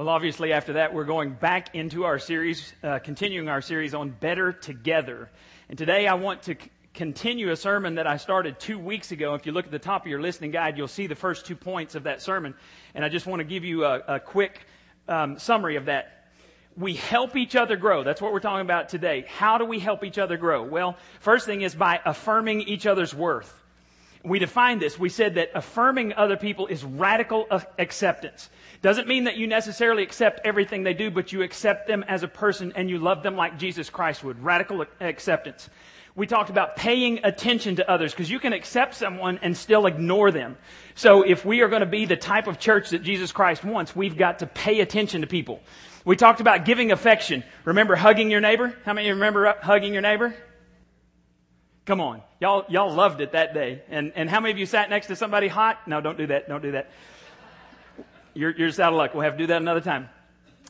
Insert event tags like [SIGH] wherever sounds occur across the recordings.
Well, obviously, after that, we're going back into our series, uh, continuing our series on Better Together. And today I want to c- continue a sermon that I started two weeks ago. If you look at the top of your listening guide, you'll see the first two points of that sermon. And I just want to give you a, a quick um, summary of that. We help each other grow. That's what we're talking about today. How do we help each other grow? Well, first thing is by affirming each other's worth. We defined this. We said that affirming other people is radical acceptance. Doesn't mean that you necessarily accept everything they do, but you accept them as a person and you love them like Jesus Christ would. Radical acceptance. We talked about paying attention to others because you can accept someone and still ignore them. So if we are going to be the type of church that Jesus Christ wants, we've got to pay attention to people. We talked about giving affection. Remember hugging your neighbor? How many remember hugging your neighbor? Come on. Y'all, y'all loved it that day. And, and how many of you sat next to somebody hot? No, don't do that. Don't do that. You're, you're just out of luck. We'll have to do that another time.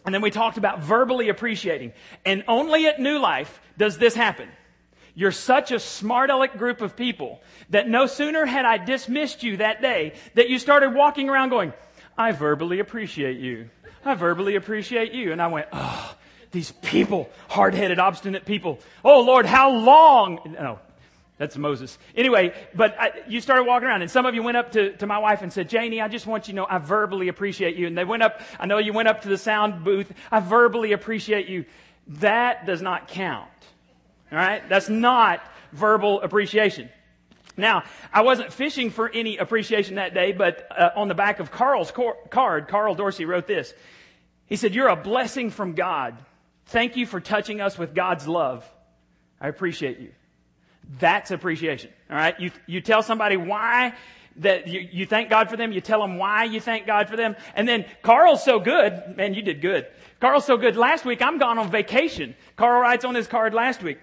And then we talked about verbally appreciating. And only at New Life does this happen. You're such a smart aleck group of people that no sooner had I dismissed you that day that you started walking around going, I verbally appreciate you. I verbally appreciate you. And I went, oh, these people, hard-headed, obstinate people. Oh Lord, how long? No, that's Moses. Anyway, but I, you started walking around, and some of you went up to, to my wife and said, Janie, I just want you to know I verbally appreciate you. And they went up, I know you went up to the sound booth. I verbally appreciate you. That does not count. All right? That's not verbal appreciation. Now, I wasn't fishing for any appreciation that day, but uh, on the back of Carl's card, Carl Dorsey wrote this. He said, You're a blessing from God. Thank you for touching us with God's love. I appreciate you. That's appreciation. All right. You, you tell somebody why that you, you thank God for them. You tell them why you thank God for them. And then Carl's so good. Man, you did good. Carl's so good. Last week I'm gone on vacation. Carl writes on his card last week.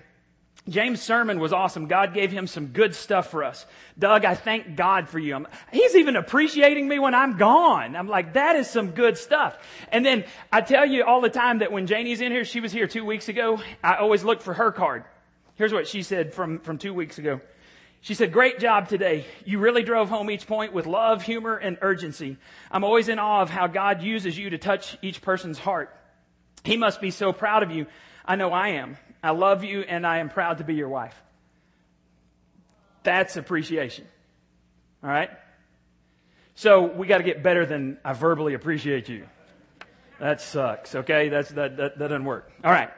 James' sermon was awesome. God gave him some good stuff for us. Doug, I thank God for you. I'm, he's even appreciating me when I'm gone. I'm like, that is some good stuff. And then I tell you all the time that when Janie's in here, she was here two weeks ago, I always look for her card. Here's what she said from, from two weeks ago. She said, great job today. You really drove home each point with love, humor, and urgency. I'm always in awe of how God uses you to touch each person's heart. He must be so proud of you. I know I am. I love you and I am proud to be your wife. That's appreciation. All right? So we got to get better than I verbally appreciate you. That sucks, okay? That's, that, that, that doesn't work. All right.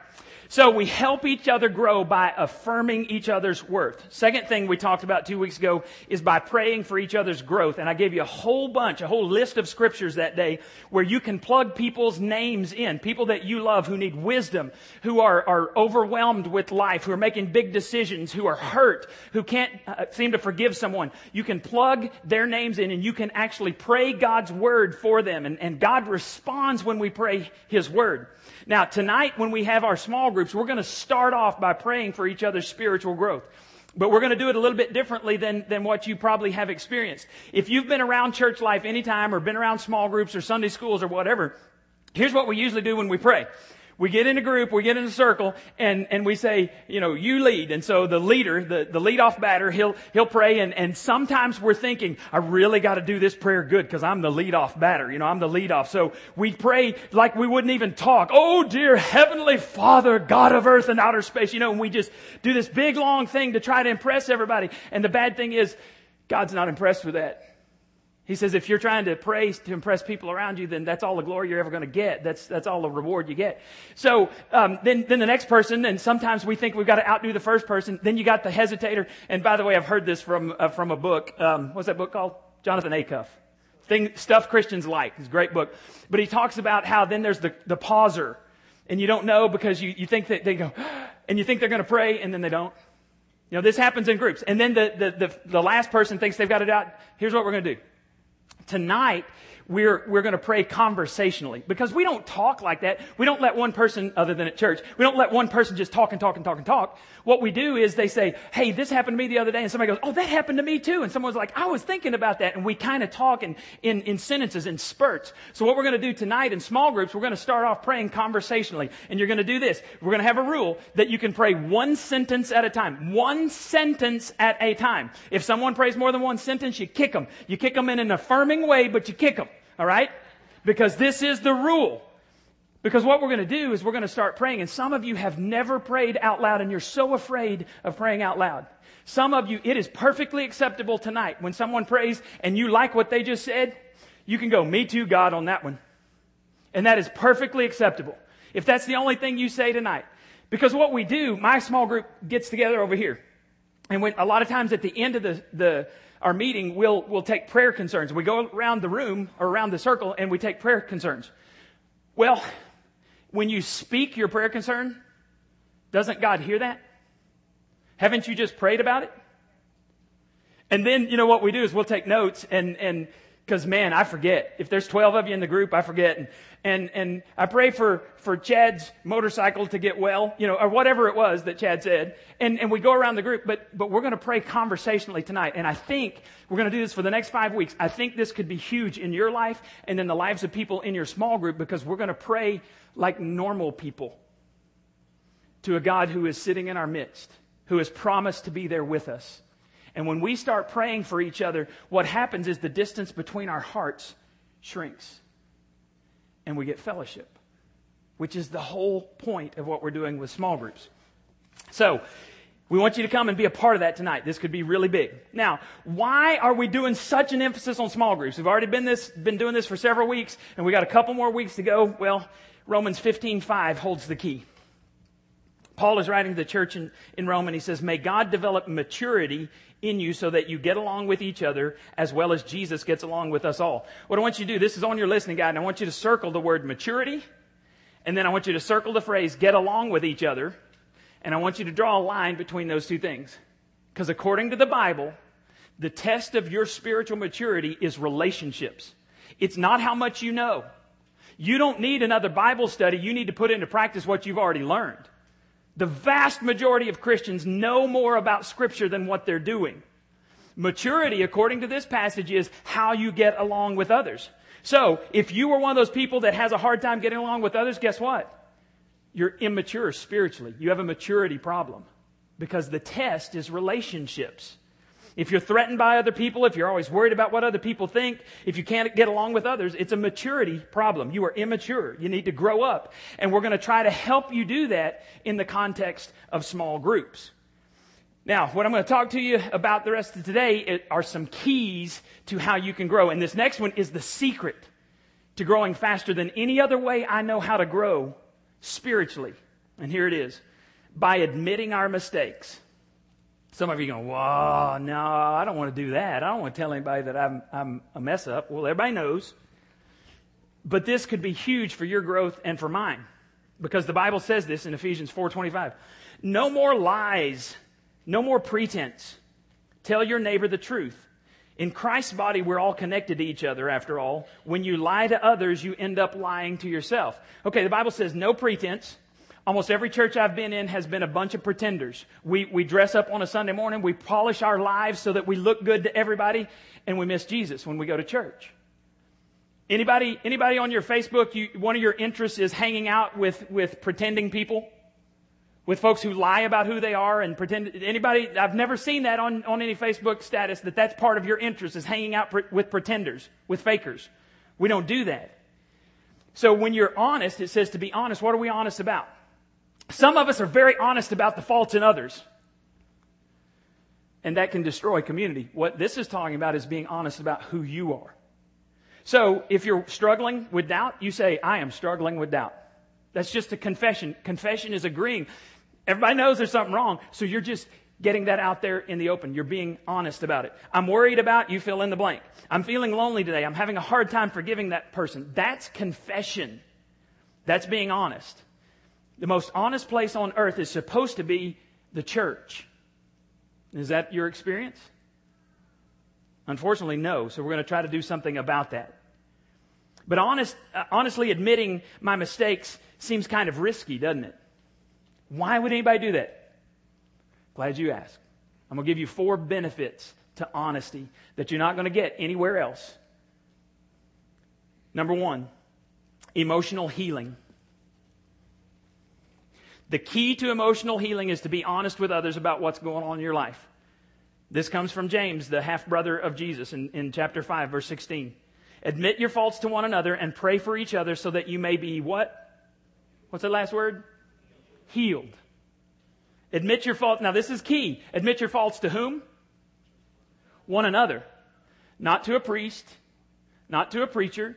So we help each other grow by affirming each other's worth. Second thing we talked about two weeks ago is by praying for each other's growth. And I gave you a whole bunch, a whole list of scriptures that day where you can plug people's names in. People that you love who need wisdom, who are, are overwhelmed with life, who are making big decisions, who are hurt, who can't uh, seem to forgive someone. You can plug their names in and you can actually pray God's word for them. And, and God responds when we pray His word. Now, tonight when we have our small groups, we're going to start off by praying for each other's spiritual growth. But we're going to do it a little bit differently than, than what you probably have experienced. If you've been around church life anytime or been around small groups or Sunday schools or whatever, here's what we usually do when we pray we get in a group, we get in a circle, and, and we say, you know, you lead. And so the leader, the, the lead off batter, he'll, he'll pray. And, and sometimes we're thinking, I really got to do this prayer good because I'm the lead off batter. You know, I'm the lead off. So we pray like we wouldn't even talk. Oh dear Heavenly Father, God of earth and outer space. You know, and we just do this big long thing to try to impress everybody. And the bad thing is, God's not impressed with that. He says, if you're trying to praise to impress people around you, then that's all the glory you're ever going to get. That's, that's all the reward you get. So, um, then, then the next person, and sometimes we think we've got to outdo the first person. Then you got the hesitator. And by the way, I've heard this from, uh, from a book. Um, what's that book called? Jonathan Acuff. Thing, Stuff Christians Like. It's a great book. But he talks about how then there's the, the pauser. And you don't know because you, you think that they go, [GASPS] and you think they're going to pray, and then they don't. You know, this happens in groups. And then the, the, the, the last person thinks they've got it out. Here's what we're going to do tonight we're, we're going to pray conversationally because we don't talk like that. We don't let one person, other than at church, we don't let one person just talk and talk and talk and talk. What we do is they say, Hey, this happened to me the other day. And somebody goes, Oh, that happened to me too. And someone's like, I was thinking about that. And we kind of talk in, in, in sentences, in spurts. So what we're going to do tonight in small groups, we're going to start off praying conversationally. And you're going to do this. We're going to have a rule that you can pray one sentence at a time. One sentence at a time. If someone prays more than one sentence, you kick them. You kick them in an affirming way, but you kick them. All right? Because this is the rule. Because what we're going to do is we're going to start praying, and some of you have never prayed out loud, and you're so afraid of praying out loud. Some of you, it is perfectly acceptable tonight when someone prays and you like what they just said, you can go, me too, God, on that one. And that is perfectly acceptable. If that's the only thing you say tonight. Because what we do, my small group gets together over here. And when, a lot of times at the end of the, the, our meeting, we'll, we'll take prayer concerns. We go around the room or around the circle and we take prayer concerns. Well, when you speak your prayer concern, doesn't God hear that? Haven't you just prayed about it? And then, you know, what we do is we'll take notes and, and, cause man, I forget. If there's 12 of you in the group, I forget. And, and, and I pray for, for Chad's motorcycle to get well, you know, or whatever it was that Chad said. And, and we go around the group, but, but we're going to pray conversationally tonight. And I think we're going to do this for the next five weeks. I think this could be huge in your life and in the lives of people in your small group because we're going to pray like normal people to a God who is sitting in our midst, who has promised to be there with us. And when we start praying for each other, what happens is the distance between our hearts shrinks and we get fellowship, which is the whole point of what we're doing with small groups. So, we want you to come and be a part of that tonight. This could be really big. Now, why are we doing such an emphasis on small groups? We've already been this, been doing this for several weeks, and we got a couple more weeks to go. Well, Romans 15:5 holds the key. Paul is writing to the church in, in Rome and he says, May God develop maturity in you so that you get along with each other as well as Jesus gets along with us all. What I want you to do, this is on your listening guide, and I want you to circle the word maturity, and then I want you to circle the phrase get along with each other, and I want you to draw a line between those two things. Because according to the Bible, the test of your spiritual maturity is relationships. It's not how much you know. You don't need another Bible study. You need to put into practice what you've already learned. The vast majority of Christians know more about Scripture than what they're doing. Maturity, according to this passage, is how you get along with others. So, if you were one of those people that has a hard time getting along with others, guess what? You're immature spiritually. You have a maturity problem. Because the test is relationships. If you're threatened by other people, if you're always worried about what other people think, if you can't get along with others, it's a maturity problem. You are immature. You need to grow up. And we're going to try to help you do that in the context of small groups. Now, what I'm going to talk to you about the rest of today are some keys to how you can grow. And this next one is the secret to growing faster than any other way I know how to grow spiritually. And here it is by admitting our mistakes. Some of you going, whoa, no, I don't want to do that. I don't want to tell anybody that I'm, I'm a mess up. Well, everybody knows. But this could be huge for your growth and for mine. Because the Bible says this in Ephesians 4.25. No more lies. No more pretense. Tell your neighbor the truth. In Christ's body, we're all connected to each other, after all. When you lie to others, you end up lying to yourself. Okay, the Bible says no pretense. Almost every church I've been in has been a bunch of pretenders. We, we dress up on a Sunday morning, we polish our lives so that we look good to everybody, and we miss Jesus when we go to church. Anybody, anybody on your Facebook, you, one of your interests is hanging out with, with pretending people? With folks who lie about who they are and pretend, anybody, I've never seen that on, on any Facebook status that that's part of your interest is hanging out pre- with pretenders, with fakers. We don't do that. So when you're honest, it says to be honest. What are we honest about? Some of us are very honest about the faults in others. And that can destroy community. What this is talking about is being honest about who you are. So if you're struggling with doubt, you say, I am struggling with doubt. That's just a confession. Confession is agreeing. Everybody knows there's something wrong, so you're just getting that out there in the open. You're being honest about it. I'm worried about, you fill in the blank. I'm feeling lonely today. I'm having a hard time forgiving that person. That's confession. That's being honest. The most honest place on earth is supposed to be the church. Is that your experience? Unfortunately, no. So we're going to try to do something about that. But honest, uh, honestly, admitting my mistakes seems kind of risky, doesn't it? Why would anybody do that? Glad you asked. I'm going to give you four benefits to honesty that you're not going to get anywhere else. Number one, emotional healing. The key to emotional healing is to be honest with others about what's going on in your life. This comes from James, the half brother of Jesus, in, in chapter 5, verse 16. Admit your faults to one another and pray for each other so that you may be what? What's the last word? Healed. Admit your faults. Now this is key. Admit your faults to whom? One another. Not to a priest, not to a preacher,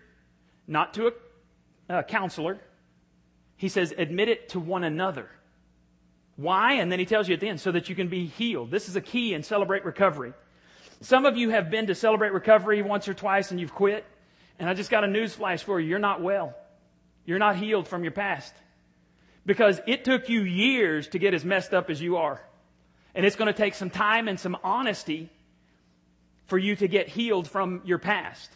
not to a, a counselor. He says, admit it to one another. Why? And then he tells you at the end, so that you can be healed. This is a key in Celebrate Recovery. Some of you have been to Celebrate Recovery once or twice and you've quit. And I just got a news flash for you. You're not well. You're not healed from your past. Because it took you years to get as messed up as you are. And it's going to take some time and some honesty for you to get healed from your past.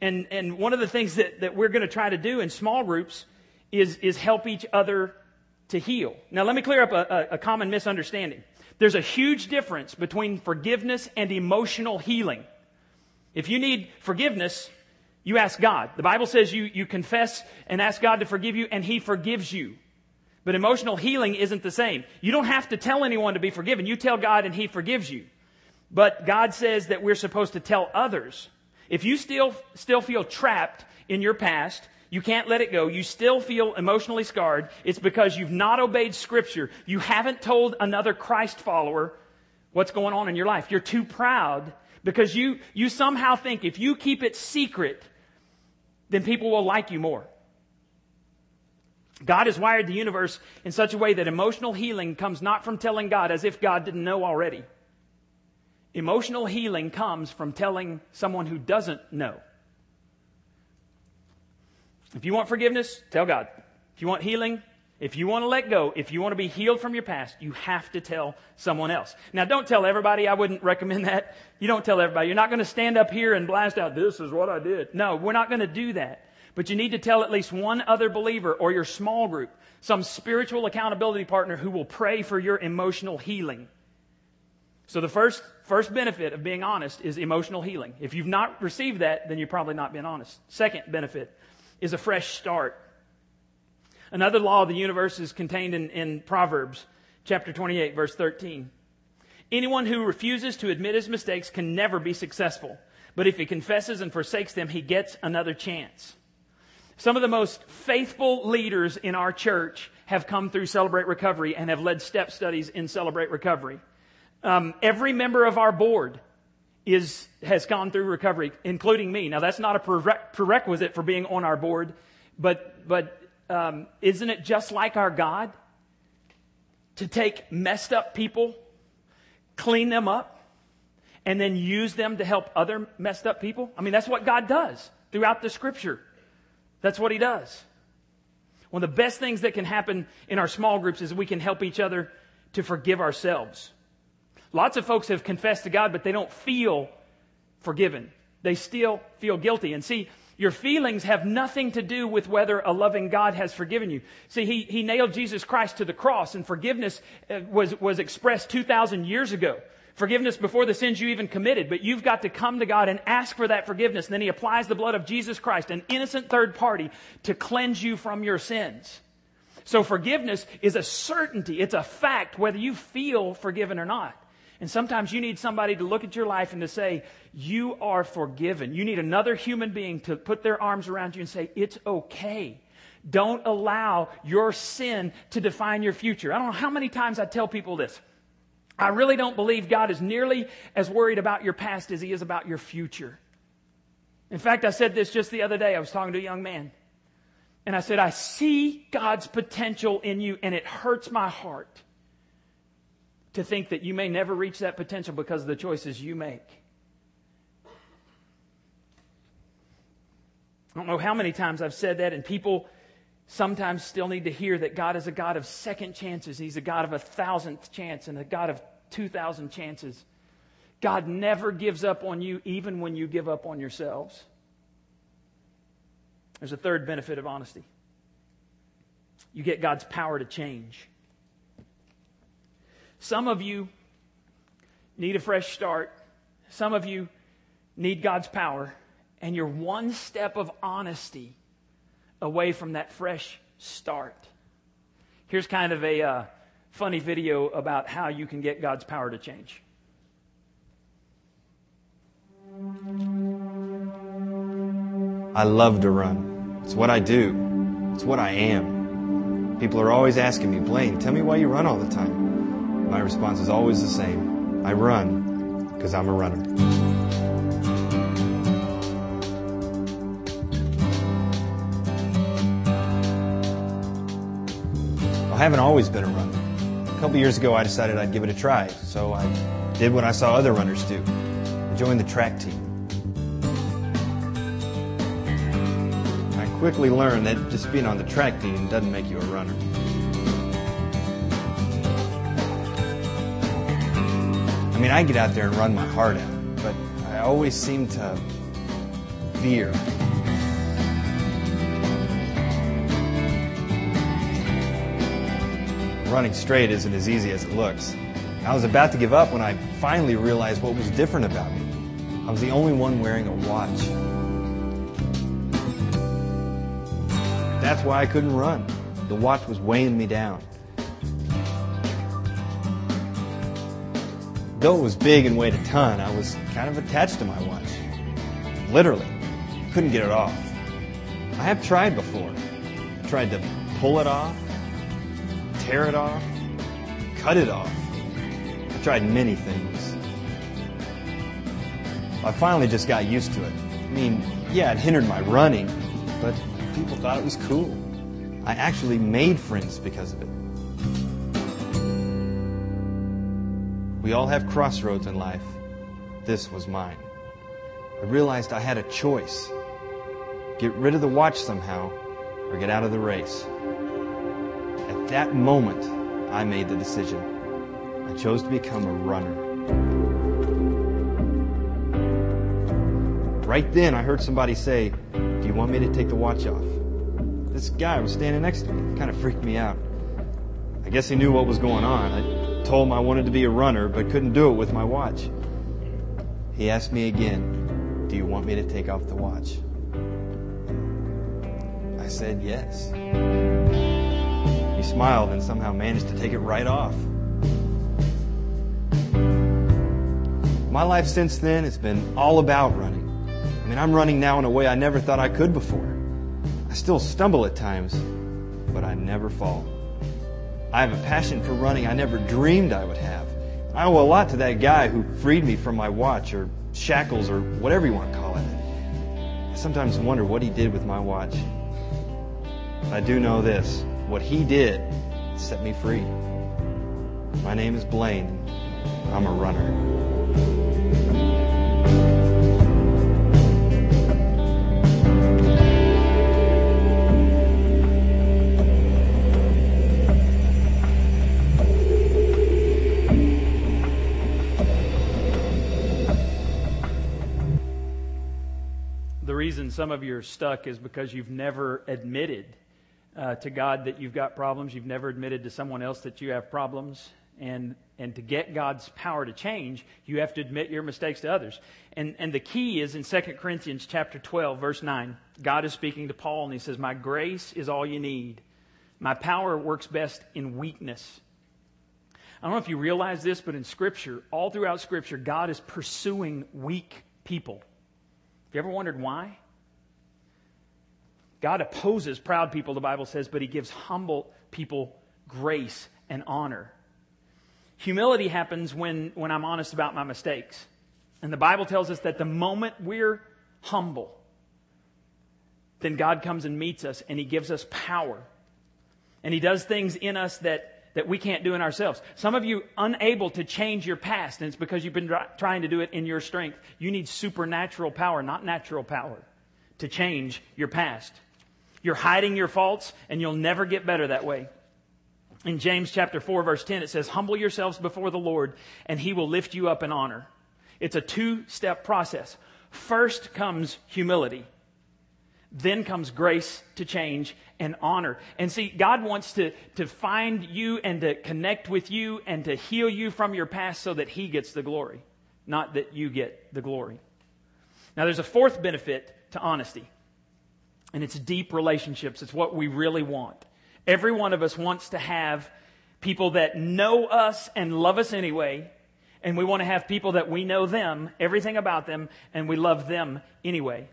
And, and one of the things that, that we're going to try to do in small groups is, is help each other to heal. Now, let me clear up a, a, common misunderstanding. There's a huge difference between forgiveness and emotional healing. If you need forgiveness, you ask God. The Bible says you, you confess and ask God to forgive you, and He forgives you. But emotional healing isn't the same. You don't have to tell anyone to be forgiven. You tell God and He forgives you. But God says that we're supposed to tell others. If you still, still feel trapped in your past, you can't let it go. You still feel emotionally scarred. It's because you've not obeyed scripture. You haven't told another Christ follower what's going on in your life. You're too proud because you, you somehow think if you keep it secret, then people will like you more. God has wired the universe in such a way that emotional healing comes not from telling God as if God didn't know already. Emotional healing comes from telling someone who doesn't know. If you want forgiveness, tell God. If you want healing, if you want to let go, if you want to be healed from your past, you have to tell someone else. Now, don't tell everybody. I wouldn't recommend that. You don't tell everybody. You're not going to stand up here and blast out, this is what I did. No, we're not going to do that. But you need to tell at least one other believer or your small group, some spiritual accountability partner who will pray for your emotional healing. So the first, first benefit of being honest is emotional healing. If you've not received that, then you've probably not been honest. Second benefit is a fresh start. Another law of the universe is contained in, in Proverbs chapter 28, verse 13. Anyone who refuses to admit his mistakes can never be successful. But if he confesses and forsakes them, he gets another chance. Some of the most faithful leaders in our church have come through Celebrate Recovery and have led step studies in Celebrate Recovery. Um, every member of our board is, has gone through recovery, including me. Now, that's not a prerequisite for being on our board, but, but um, isn't it just like our God to take messed up people, clean them up, and then use them to help other messed up people? I mean, that's what God does throughout the scripture. That's what He does. One of the best things that can happen in our small groups is we can help each other to forgive ourselves. Lots of folks have confessed to God, but they don't feel forgiven. They still feel guilty. And see, your feelings have nothing to do with whether a loving God has forgiven you. See, he, he nailed Jesus Christ to the cross, and forgiveness uh, was, was expressed 2,000 years ago. Forgiveness before the sins you even committed, but you've got to come to God and ask for that forgiveness. And then He applies the blood of Jesus Christ, an innocent third party, to cleanse you from your sins. So forgiveness is a certainty. It's a fact whether you feel forgiven or not. And sometimes you need somebody to look at your life and to say, You are forgiven. You need another human being to put their arms around you and say, It's okay. Don't allow your sin to define your future. I don't know how many times I tell people this. I really don't believe God is nearly as worried about your past as he is about your future. In fact, I said this just the other day. I was talking to a young man. And I said, I see God's potential in you, and it hurts my heart to think that you may never reach that potential because of the choices you make. I don't know how many times I've said that, and people sometimes still need to hear that God is a God of second chances. He's a God of a thousandth chance and a God of 2,000 chances. God never gives up on you, even when you give up on yourselves. There's a third benefit of honesty you get God's power to change. Some of you need a fresh start. Some of you need God's power. And you're one step of honesty away from that fresh start. Here's kind of a uh, funny video about how you can get God's power to change. I love to run. It's what I do, it's what I am. People are always asking me, Blaine, tell me why you run all the time. My response is always the same. I run because I'm a runner. I haven't always been a runner. A couple years ago, I decided I'd give it a try, so I did what I saw other runners do. I joined the track team. I quickly learned that just being on the track team doesn't make you a runner. I mean, I get out there and run my heart out, but I always seem to veer. running straight isn't as easy as it looks. I was about to give up when I finally realized what was different about me. I was the only one wearing a watch. That's why I couldn't run. The watch was weighing me down. Though it was big and weighed a ton, I was kind of attached to my watch. Literally. Couldn't get it off. I have tried before. I tried to pull it off, tear it off, cut it off. I tried many things. I finally just got used to it. I mean, yeah, it hindered my running, but people thought it was cool. I actually made friends because of it. We all have crossroads in life. This was mine. I realized I had a choice get rid of the watch somehow or get out of the race At that moment, I made the decision. I chose to become a runner. Right then, I heard somebody say, Do you want me to take the watch off? This guy was standing next to me. It kind of freaked me out. I guess he knew what was going on. I told him I wanted to be a runner, but couldn't do it with my watch. He asked me again, Do you want me to take off the watch? I said yes. He smiled and somehow managed to take it right off. My life since then has been all about running. I mean, I'm running now in a way I never thought I could before. I still stumble at times, but I never fall. I have a passion for running I never dreamed I would have. I owe a lot to that guy who freed me from my watch or shackles or whatever you want to call it. I sometimes wonder what he did with my watch. I do know this. What he did set me free. My name is Blaine. I'm a runner. Reason some of you are stuck is because you've never admitted uh, to God that you've got problems. You've never admitted to someone else that you have problems. And, and to get God's power to change, you have to admit your mistakes to others. And, and the key is in 2 Corinthians chapter 12, verse 9. God is speaking to Paul and he says, My grace is all you need. My power works best in weakness. I don't know if you realize this, but in Scripture, all throughout Scripture, God is pursuing weak people. Have you ever wondered why? God opposes proud people, the Bible says, but he gives humble people grace and honor. Humility happens when, when I'm honest about my mistakes. And the Bible tells us that the moment we're humble, then God comes and meets us and he gives us power. And he does things in us that, that we can't do in ourselves. Some of you unable to change your past, and it's because you've been trying to do it in your strength. You need supernatural power, not natural power, to change your past. You're hiding your faults, and you'll never get better that way. In James chapter 4, verse 10, it says, Humble yourselves before the Lord, and he will lift you up in honor. It's a two step process. First comes humility. Then comes grace to change and honor. And see, God wants to, to find you and to connect with you and to heal you from your past so that He gets the glory, not that you get the glory. Now, there's a fourth benefit to honesty. And it's deep relationships. It's what we really want. Every one of us wants to have people that know us and love us anyway. And we want to have people that we know them, everything about them, and we love them anyway.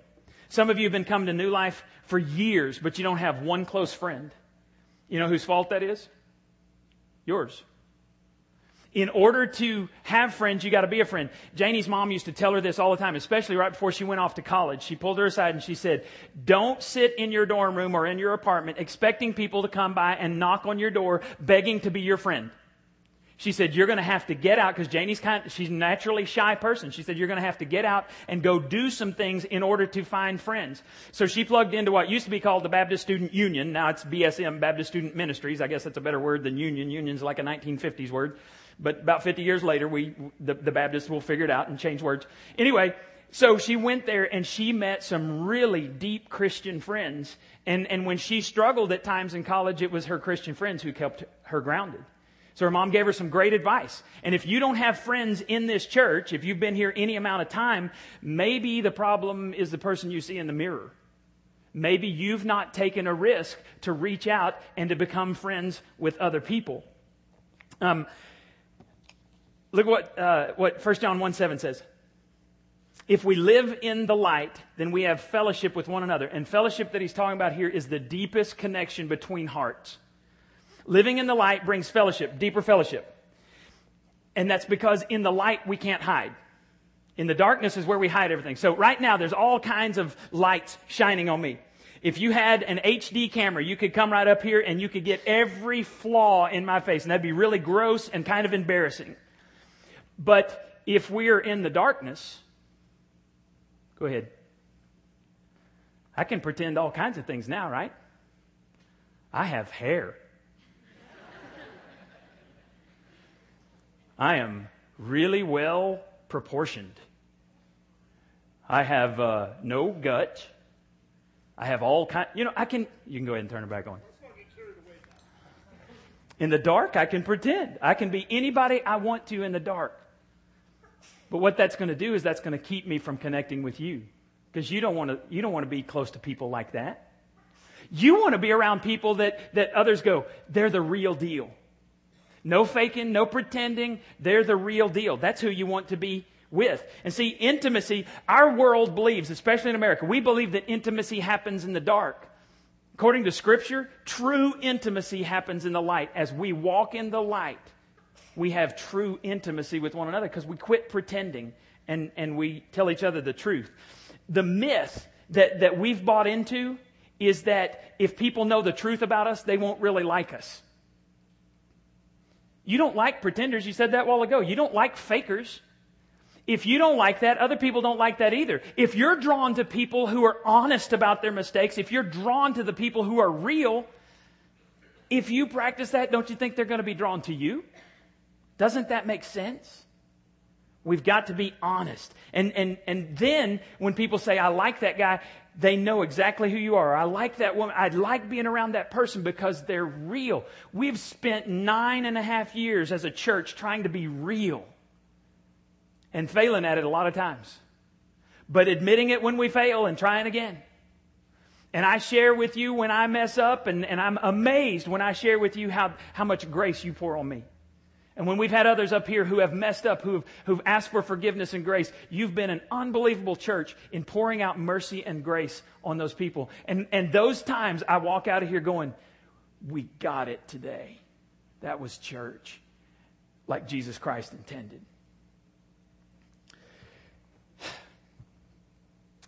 Some of you have been coming to New Life for years, but you don't have one close friend. You know whose fault that is? Yours. In order to have friends, you got to be a friend. Janie's mom used to tell her this all the time, especially right before she went off to college. She pulled her aside and she said, Don't sit in your dorm room or in your apartment expecting people to come by and knock on your door begging to be your friend. She said, you're going to have to get out because Janie's kind, she's a naturally shy person. She said, you're going to have to get out and go do some things in order to find friends. So she plugged into what used to be called the Baptist Student Union. Now it's BSM, Baptist Student Ministries. I guess that's a better word than union. Union's like a 1950s word. But about 50 years later, we, the, the Baptists will figure it out and change words. Anyway, so she went there and she met some really deep Christian friends. And, and when she struggled at times in college, it was her Christian friends who kept her grounded. So her mom gave her some great advice. And if you don't have friends in this church, if you've been here any amount of time, maybe the problem is the person you see in the mirror. Maybe you've not taken a risk to reach out and to become friends with other people. Um, look what, uh, what 1 John 1 7 says. If we live in the light, then we have fellowship with one another. And fellowship that he's talking about here is the deepest connection between hearts. Living in the light brings fellowship, deeper fellowship. And that's because in the light we can't hide. In the darkness is where we hide everything. So right now there's all kinds of lights shining on me. If you had an HD camera, you could come right up here and you could get every flaw in my face. And that'd be really gross and kind of embarrassing. But if we're in the darkness, go ahead. I can pretend all kinds of things now, right? I have hair. I am really well proportioned. I have uh, no gut. I have all kind. You know, I can. You can go ahead and turn it back on. In the dark, I can pretend. I can be anybody I want to in the dark. But what that's going to do is that's going to keep me from connecting with you, because you don't want to. You don't want to be close to people like that. You want to be around people that that others go. They're the real deal. No faking, no pretending. They're the real deal. That's who you want to be with. And see, intimacy, our world believes, especially in America, we believe that intimacy happens in the dark. According to Scripture, true intimacy happens in the light. As we walk in the light, we have true intimacy with one another because we quit pretending and, and we tell each other the truth. The myth that, that we've bought into is that if people know the truth about us, they won't really like us. You don't like pretenders. You said that a while ago. You don't like fakers. If you don't like that, other people don't like that either. If you're drawn to people who are honest about their mistakes, if you're drawn to the people who are real, if you practice that, don't you think they're going to be drawn to you? Doesn't that make sense? We've got to be honest. And, and, and then when people say, I like that guy, they know exactly who you are. I like that woman. I like being around that person because they're real. We've spent nine and a half years as a church trying to be real and failing at it a lot of times. But admitting it when we fail and trying again. And I share with you when I mess up, and, and I'm amazed when I share with you how, how much grace you pour on me. And when we've had others up here who have messed up, who've, who've asked for forgiveness and grace, you've been an unbelievable church in pouring out mercy and grace on those people. And, and those times I walk out of here going, we got it today. That was church, like Jesus Christ intended.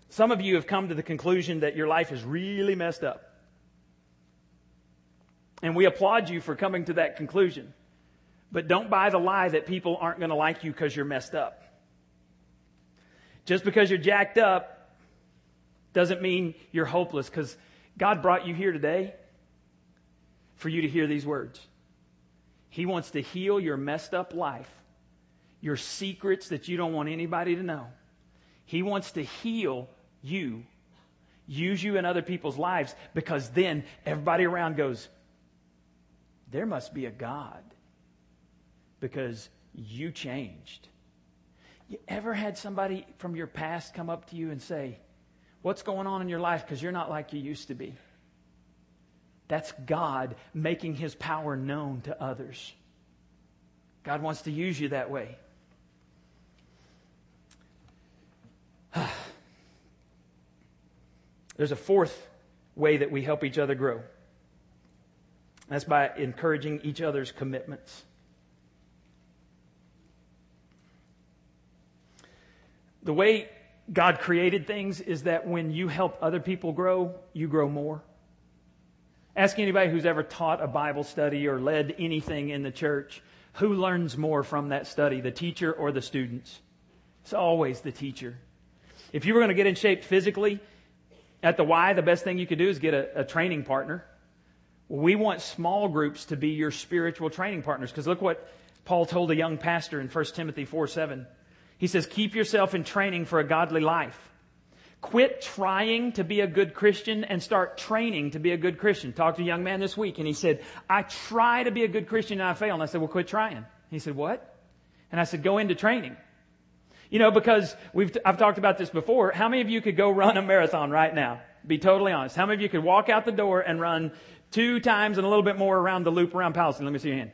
Some of you have come to the conclusion that your life is really messed up. And we applaud you for coming to that conclusion. But don't buy the lie that people aren't going to like you because you're messed up. Just because you're jacked up doesn't mean you're hopeless because God brought you here today for you to hear these words. He wants to heal your messed up life, your secrets that you don't want anybody to know. He wants to heal you, use you in other people's lives because then everybody around goes, There must be a God because you changed. You ever had somebody from your past come up to you and say, What's going on in your life? Because you're not like you used to be. That's God making his power known to others. God wants to use you that way. [SIGHS] There's a fourth way that we help each other grow. That's by encouraging each other's commitments. The way God created things is that when you help other people grow, you grow more. Ask anybody who's ever taught a Bible study or led anything in the church who learns more from that study, the teacher or the students? It's always the teacher. If you were going to get in shape physically at the Y, the best thing you could do is get a, a training partner. We want small groups to be your spiritual training partners because look what Paul told a young pastor in 1 Timothy 4 7. He says, Keep yourself in training for a godly life. Quit trying to be a good Christian and start training to be a good Christian. Talked to a young man this week and he said, I try to be a good Christian and I fail. And I said, Well, quit trying. He said, What? And I said, Go into training. You know, because we've, I've talked about this before. How many of you could go run a marathon right now? Be totally honest. How many of you could walk out the door and run two times and a little bit more around the loop around Palestine? Let me see your hand.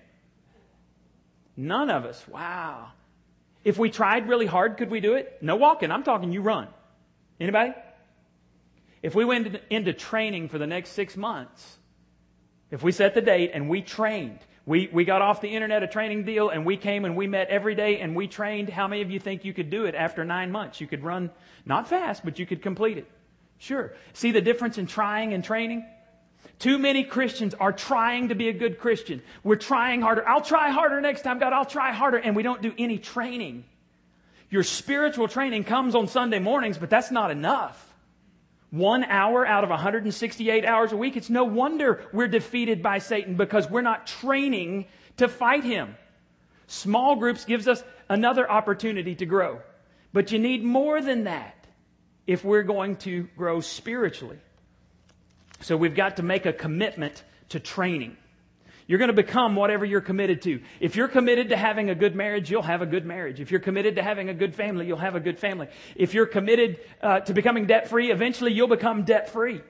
None of us. Wow. If we tried really hard, could we do it? No walking. I'm talking you run. Anybody? If we went into training for the next six months, if we set the date and we trained, we, we got off the internet a training deal and we came and we met every day and we trained, how many of you think you could do it after nine months? You could run, not fast, but you could complete it. Sure. See the difference in trying and training? Too many Christians are trying to be a good Christian. We're trying harder. I'll try harder next time, God. I'll try harder. And we don't do any training. Your spiritual training comes on Sunday mornings, but that's not enough. One hour out of 168 hours a week, it's no wonder we're defeated by Satan because we're not training to fight him. Small groups gives us another opportunity to grow. But you need more than that if we're going to grow spiritually. So we've got to make a commitment to training. You're going to become whatever you're committed to. If you're committed to having a good marriage, you'll have a good marriage. If you're committed to having a good family, you'll have a good family. If you're committed uh, to becoming debt free, eventually you'll become debt free.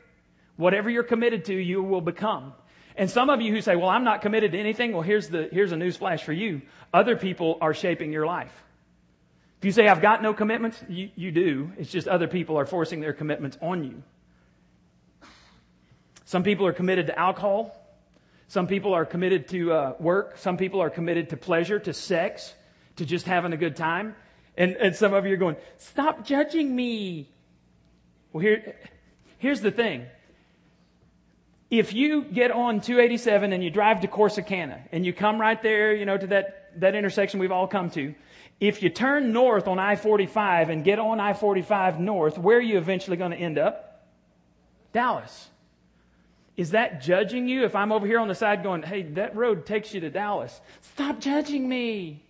Whatever you're committed to, you will become. And some of you who say, well, I'm not committed to anything, well, here's the, here's a news flash for you. Other people are shaping your life. If you say, I've got no commitments, you, you do. It's just other people are forcing their commitments on you. Some people are committed to alcohol. Some people are committed to uh, work. Some people are committed to pleasure, to sex, to just having a good time. And, and some of you are going, stop judging me. Well, here, here's the thing. If you get on 287 and you drive to Corsicana and you come right there, you know, to that, that intersection we've all come to, if you turn north on I-45 and get on I-45 north, where are you eventually going to end up? Dallas. Is that judging you if I'm over here on the side going, hey, that road takes you to Dallas? Stop judging me.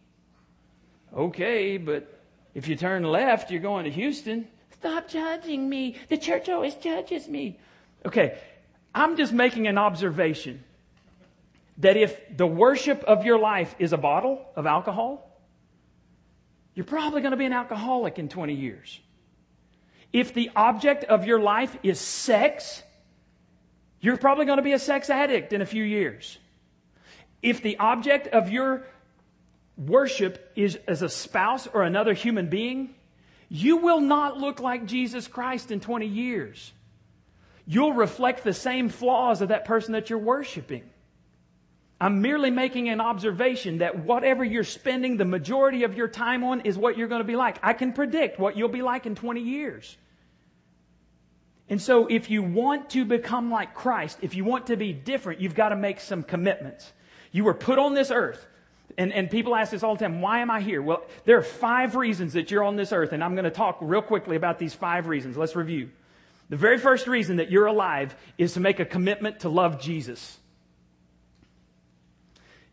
Okay, but if you turn left, you're going to Houston. Stop judging me. The church always judges me. Okay, I'm just making an observation that if the worship of your life is a bottle of alcohol, you're probably going to be an alcoholic in 20 years. If the object of your life is sex, you're probably going to be a sex addict in a few years. If the object of your worship is as a spouse or another human being, you will not look like Jesus Christ in 20 years. You'll reflect the same flaws of that person that you're worshiping. I'm merely making an observation that whatever you're spending the majority of your time on is what you're going to be like. I can predict what you'll be like in 20 years. And so, if you want to become like Christ, if you want to be different, you've got to make some commitments. You were put on this earth. And, and people ask this all the time, why am I here? Well, there are five reasons that you're on this earth, and I'm going to talk real quickly about these five reasons. Let's review. The very first reason that you're alive is to make a commitment to love Jesus.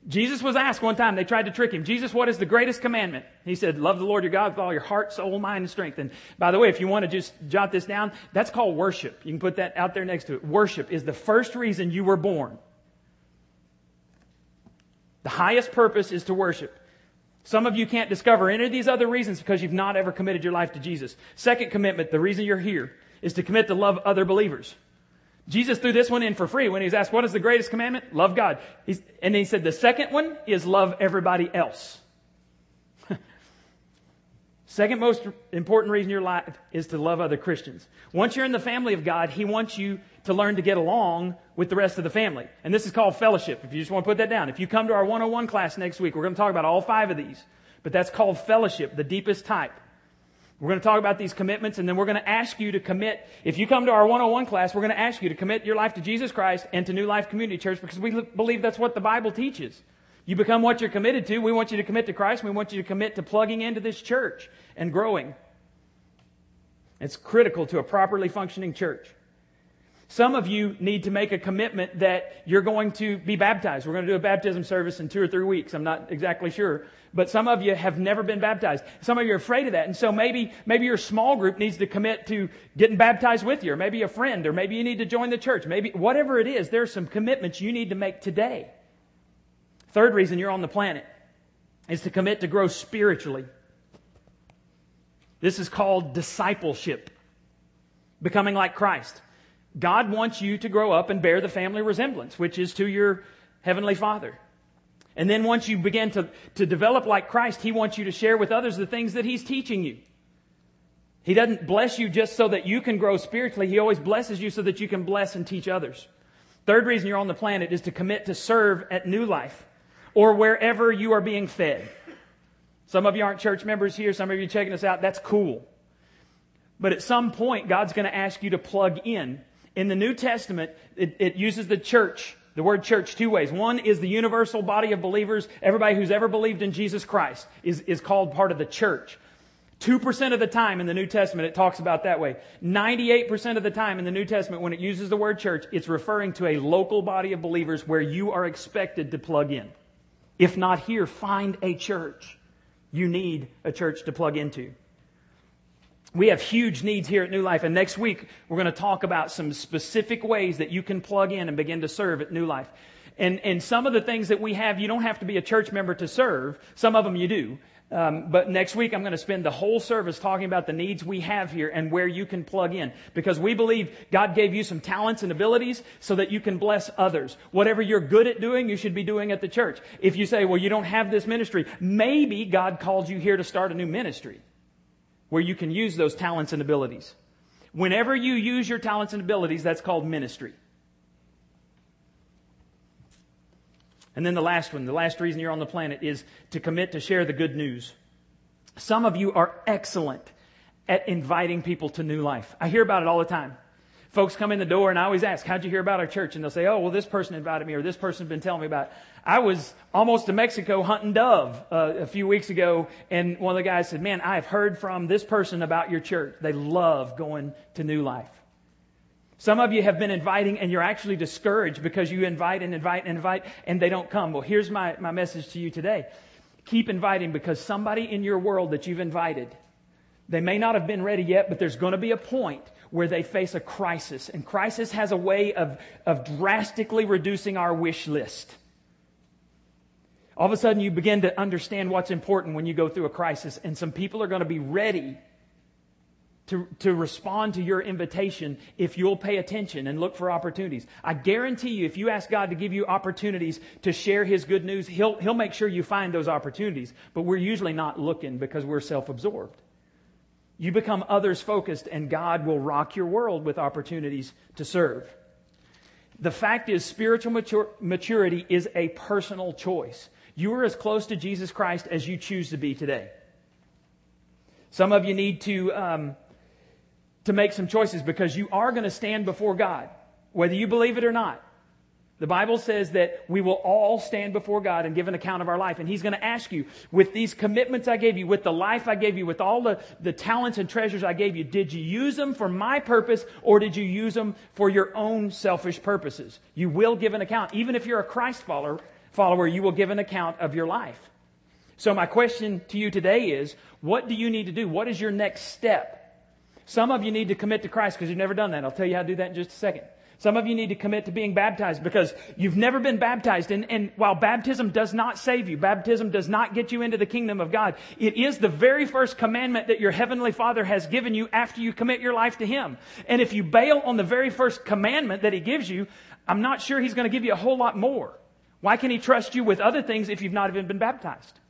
Jesus was asked one time, they tried to trick him, Jesus, what is the greatest commandment? He said, love the Lord your God with all your heart, soul, mind, and strength. And by the way, if you want to just jot this down, that's called worship. You can put that out there next to it. Worship is the first reason you were born. The highest purpose is to worship. Some of you can't discover any of these other reasons because you've not ever committed your life to Jesus. Second commitment, the reason you're here, is to commit to love other believers. Jesus threw this one in for free when he was asked, what is the greatest commandment? Love God. He's, and he said, the second one is love everybody else. [LAUGHS] Second most important reason you're alive is to love other Christians. Once you're in the family of God, He wants you to learn to get along with the rest of the family. And this is called fellowship. If you just want to put that down. If you come to our 101 class next week, we're going to talk about all five of these. But that's called fellowship, the deepest type. We're going to talk about these commitments and then we're going to ask you to commit. If you come to our 101 class, we're going to ask you to commit your life to Jesus Christ and to New Life Community Church because we believe that's what the Bible teaches. You become what you're committed to. We want you to commit to Christ. We want you to commit to plugging into this church and growing. It's critical to a properly functioning church. Some of you need to make a commitment that you're going to be baptized. We're going to do a baptism service in two or three weeks. I'm not exactly sure. But some of you have never been baptized. Some of you are afraid of that. And so maybe, maybe your small group needs to commit to getting baptized with you, or maybe a friend, or maybe you need to join the church. Maybe, whatever it is, there are some commitments you need to make today. Third reason you're on the planet is to commit to grow spiritually. This is called discipleship, becoming like Christ. God wants you to grow up and bear the family resemblance, which is to your heavenly Father. And then once you begin to, to develop like Christ, He wants you to share with others the things that He's teaching you. He doesn't bless you just so that you can grow spiritually. He always blesses you so that you can bless and teach others. Third reason you're on the planet is to commit to serve at New Life or wherever you are being fed. Some of you aren't church members here. Some of you checking us out. That's cool. But at some point, God's going to ask you to plug in. In the New Testament, it, it uses the church, the word church, two ways. One is the universal body of believers. Everybody who's ever believed in Jesus Christ is, is called part of the church. 2% of the time in the New Testament, it talks about that way. 98% of the time in the New Testament, when it uses the word church, it's referring to a local body of believers where you are expected to plug in. If not here, find a church. You need a church to plug into. We have huge needs here at New Life, and next week we're going to talk about some specific ways that you can plug in and begin to serve at New Life. And, and some of the things that we have, you don't have to be a church member to serve. Some of them you do. Um, but next week, I'm going to spend the whole service talking about the needs we have here and where you can plug in. Because we believe God gave you some talents and abilities so that you can bless others. Whatever you're good at doing, you should be doing at the church. If you say, well, you don't have this ministry, maybe God called you here to start a new ministry where you can use those talents and abilities. Whenever you use your talents and abilities, that's called ministry. And then the last one, the last reason you're on the planet is to commit to share the good news. Some of you are excellent at inviting people to new life. I hear about it all the time. Folks come in the door and I always ask, how'd you hear about our church? And they'll say, oh, well, this person invited me or this person's been telling me about it. I was almost to Mexico hunting dove uh, a few weeks ago and one of the guys said, man, I've heard from this person about your church. They love going to new life. Some of you have been inviting and you're actually discouraged because you invite and invite and invite and they don't come. Well, here's my, my message to you today. Keep inviting because somebody in your world that you've invited, they may not have been ready yet, but there's going to be a point where they face a crisis. And crisis has a way of, of drastically reducing our wish list. All of a sudden, you begin to understand what's important when you go through a crisis, and some people are going to be ready to, to respond to your invitation if you'll pay attention and look for opportunities. I guarantee you, if you ask God to give you opportunities to share His good news, He'll, He'll make sure you find those opportunities. But we're usually not looking because we're self absorbed. You become others focused, and God will rock your world with opportunities to serve. The fact is, spiritual maturity is a personal choice. You are as close to Jesus Christ as you choose to be today. Some of you need to um, to make some choices because you are going to stand before God, whether you believe it or not. The Bible says that we will all stand before God and give an account of our life. And He's going to ask you, with these commitments I gave you, with the life I gave you, with all the, the talents and treasures I gave you, did you use them for my purpose or did you use them for your own selfish purposes? You will give an account. Even if you're a Christ follower, follower, you will give an account of your life. So my question to you today is, what do you need to do? What is your next step? Some of you need to commit to Christ because you've never done that. I'll tell you how to do that in just a second. Some of you need to commit to being baptized because you've never been baptized. And, and, while baptism does not save you, baptism does not get you into the kingdom of God, it is the very first commandment that your heavenly Father has given you after you commit your life to Him. And if you bail on the very first commandment that He gives you, I'm not sure He's going to give you a whole lot more. Why can He trust you with other things if you've not even been baptized?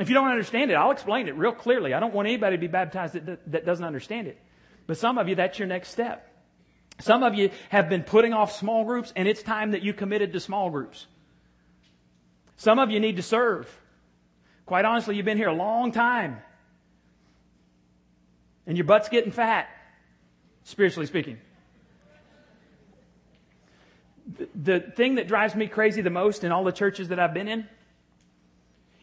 If you don't understand it, I'll explain it real clearly. I don't want anybody to be baptized that, that doesn't understand it. But some of you, that's your next step. Some of you have been putting off small groups, and it's time that you committed to small groups. Some of you need to serve. Quite honestly, you've been here a long time, and your butt's getting fat, spiritually speaking. The thing that drives me crazy the most in all the churches that I've been in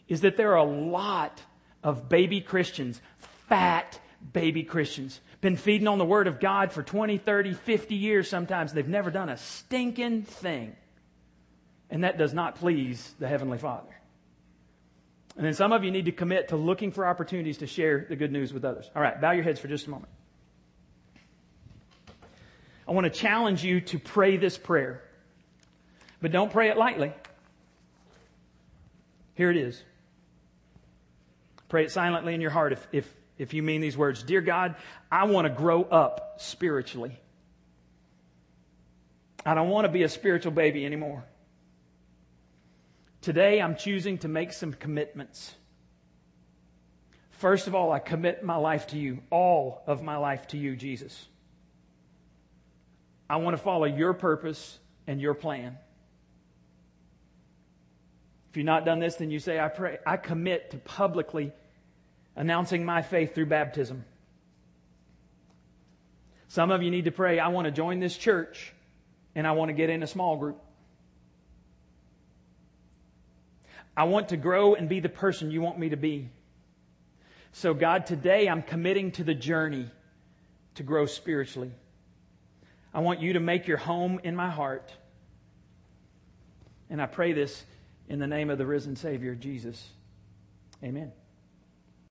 is that there are a lot of baby Christians, fat baby Christians, been feeding on the Word of God for 20, 30, 50 years sometimes. They've never done a stinking thing. And that does not please the Heavenly Father. And then some of you need to commit to looking for opportunities to share the good news with others. All right, bow your heads for just a moment. I want to challenge you to pray this prayer. But don't pray it lightly. Here it is. Pray it silently in your heart if, if, if you mean these words. Dear God, I want to grow up spiritually. I don't want to be a spiritual baby anymore. Today, I'm choosing to make some commitments. First of all, I commit my life to you, all of my life to you, Jesus. I want to follow your purpose and your plan. If you've not done this, then you say, I pray, I commit to publicly announcing my faith through baptism. Some of you need to pray, I want to join this church and I want to get in a small group. I want to grow and be the person you want me to be. So, God, today I'm committing to the journey to grow spiritually. I want you to make your home in my heart. And I pray this in the name of the risen Savior, Jesus. Amen.